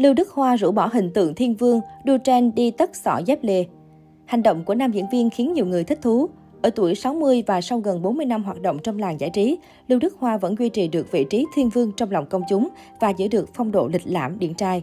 Lưu Đức Hoa rũ bỏ hình tượng thiên vương, đua trend đi tất sọ dép lê. Hành động của nam diễn viên khiến nhiều người thích thú. Ở tuổi 60 và sau gần 40 năm hoạt động trong làng giải trí, Lưu Đức Hoa vẫn duy trì được vị trí thiên vương trong lòng công chúng và giữ được phong độ lịch lãm điển trai.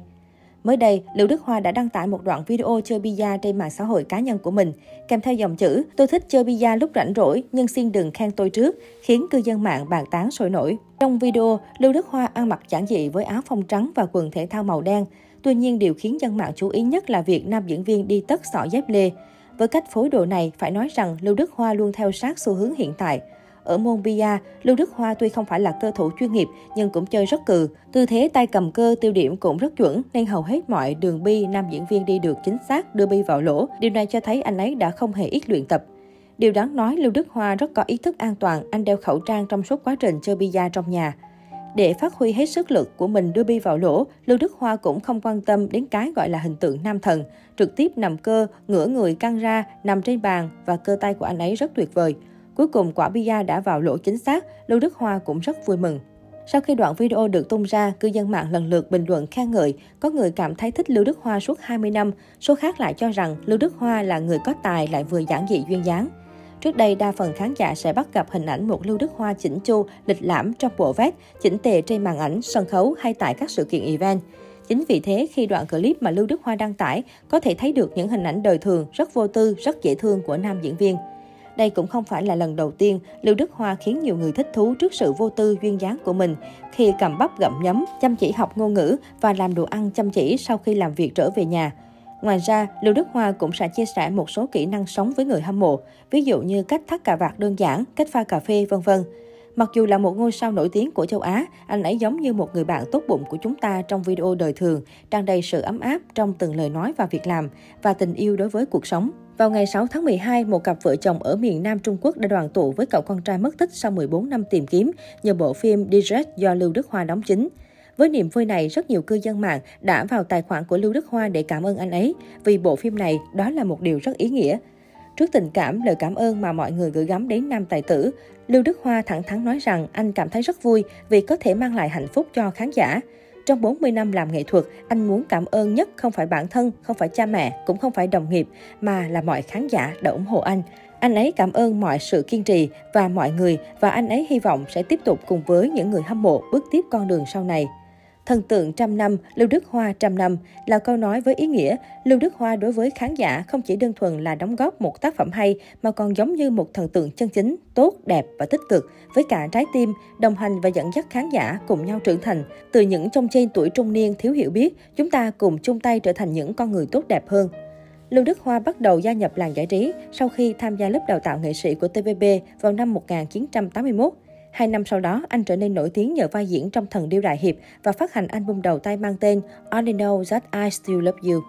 Mới đây, Lưu Đức Hoa đã đăng tải một đoạn video chơi bia trên mạng xã hội cá nhân của mình, kèm theo dòng chữ Tôi thích chơi bia lúc rảnh rỗi, nhưng xin đừng khen tôi trước, khiến cư dân mạng bàn tán sôi nổi. Trong video, Lưu Đức Hoa ăn mặc giản dị với áo phông trắng và quần thể thao màu đen. Tuy nhiên, điều khiến dân mạng chú ý nhất là việc nam diễn viên đi tất sọ dép lê. Với cách phối đồ này, phải nói rằng Lưu Đức Hoa luôn theo sát xu hướng hiện tại. Ở môn bia, Lưu Đức Hoa tuy không phải là cơ thủ chuyên nghiệp nhưng cũng chơi rất cừ. Tư thế tay cầm cơ tiêu điểm cũng rất chuẩn nên hầu hết mọi đường bi nam diễn viên đi được chính xác đưa bi vào lỗ. Điều này cho thấy anh ấy đã không hề ít luyện tập. Điều đáng nói, Lưu Đức Hoa rất có ý thức an toàn, anh đeo khẩu trang trong suốt quá trình chơi bia trong nhà. Để phát huy hết sức lực của mình đưa bi vào lỗ, Lưu Đức Hoa cũng không quan tâm đến cái gọi là hình tượng nam thần. Trực tiếp nằm cơ, ngửa người căng ra, nằm trên bàn và cơ tay của anh ấy rất tuyệt vời. Cuối cùng quả bia đã vào lỗ chính xác, Lưu Đức Hoa cũng rất vui mừng. Sau khi đoạn video được tung ra, cư dân mạng lần lượt bình luận khen ngợi. Có người cảm thấy thích Lưu Đức Hoa suốt 20 năm, số khác lại cho rằng Lưu Đức Hoa là người có tài lại vừa giản dị duyên dáng. Trước đây, đa phần khán giả sẽ bắt gặp hình ảnh một Lưu Đức Hoa chỉnh chu, lịch lãm trong bộ vest, chỉnh tề trên màn ảnh, sân khấu hay tại các sự kiện event. Chính vì thế, khi đoạn clip mà Lưu Đức Hoa đăng tải, có thể thấy được những hình ảnh đời thường, rất vô tư, rất dễ thương của nam diễn viên. Đây cũng không phải là lần đầu tiên Lưu Đức Hoa khiến nhiều người thích thú trước sự vô tư duyên dáng của mình khi cầm bắp gặm nhấm, chăm chỉ học ngôn ngữ và làm đồ ăn chăm chỉ sau khi làm việc trở về nhà. Ngoài ra, Lưu Đức Hoa cũng sẽ chia sẻ một số kỹ năng sống với người hâm mộ, ví dụ như cách thắt cà vạt đơn giản, cách pha cà phê, vân vân. Mặc dù là một ngôi sao nổi tiếng của châu Á, anh ấy giống như một người bạn tốt bụng của chúng ta trong video đời thường, tràn đầy sự ấm áp trong từng lời nói và việc làm và tình yêu đối với cuộc sống. Vào ngày 6 tháng 12, một cặp vợ chồng ở miền Nam Trung Quốc đã đoàn tụ với cậu con trai mất tích sau 14 năm tìm kiếm nhờ bộ phim Direct do Lưu Đức Hoa đóng chính. Với niềm vui này, rất nhiều cư dân mạng đã vào tài khoản của Lưu Đức Hoa để cảm ơn anh ấy, vì bộ phim này đó là một điều rất ý nghĩa. Trước tình cảm, lời cảm ơn mà mọi người gửi gắm đến nam tài tử, Lưu Đức Hoa thẳng thắn nói rằng anh cảm thấy rất vui vì có thể mang lại hạnh phúc cho khán giả. Trong 40 năm làm nghệ thuật, anh muốn cảm ơn nhất không phải bản thân, không phải cha mẹ, cũng không phải đồng nghiệp, mà là mọi khán giả đã ủng hộ anh. Anh ấy cảm ơn mọi sự kiên trì và mọi người và anh ấy hy vọng sẽ tiếp tục cùng với những người hâm mộ bước tiếp con đường sau này. Thần tượng trăm năm, Lưu Đức Hoa trăm năm là câu nói với ý nghĩa Lưu Đức Hoa đối với khán giả không chỉ đơn thuần là đóng góp một tác phẩm hay mà còn giống như một thần tượng chân chính, tốt, đẹp và tích cực với cả trái tim, đồng hành và dẫn dắt khán giả cùng nhau trưởng thành. Từ những trong trên tuổi trung niên thiếu hiểu biết, chúng ta cùng chung tay trở thành những con người tốt đẹp hơn. Lưu Đức Hoa bắt đầu gia nhập làng giải trí sau khi tham gia lớp đào tạo nghệ sĩ của TVB vào năm 1981. Hai năm sau đó, anh trở nên nổi tiếng nhờ vai diễn trong Thần Điêu Đại Hiệp và phát hành album đầu tay mang tên Only Know That I Still Love You.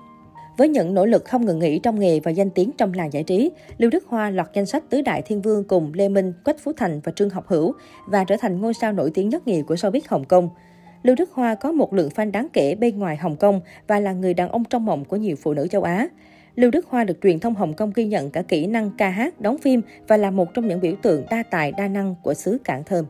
Với những nỗ lực không ngừng nghỉ trong nghề và danh tiếng trong làng giải trí, Lưu Đức Hoa lọt danh sách tứ đại thiên vương cùng Lê Minh, Quách Phú Thành và Trương Học Hữu và trở thành ngôi sao nổi tiếng nhất nhì của showbiz Hồng Kông. Lưu Đức Hoa có một lượng fan đáng kể bên ngoài Hồng Kông và là người đàn ông trong mộng của nhiều phụ nữ châu Á. Lưu Đức Hoa được truyền thông Hồng Kông ghi nhận cả kỹ năng ca hát, đóng phim và là một trong những biểu tượng đa tài đa năng của xứ Cảng Thơm.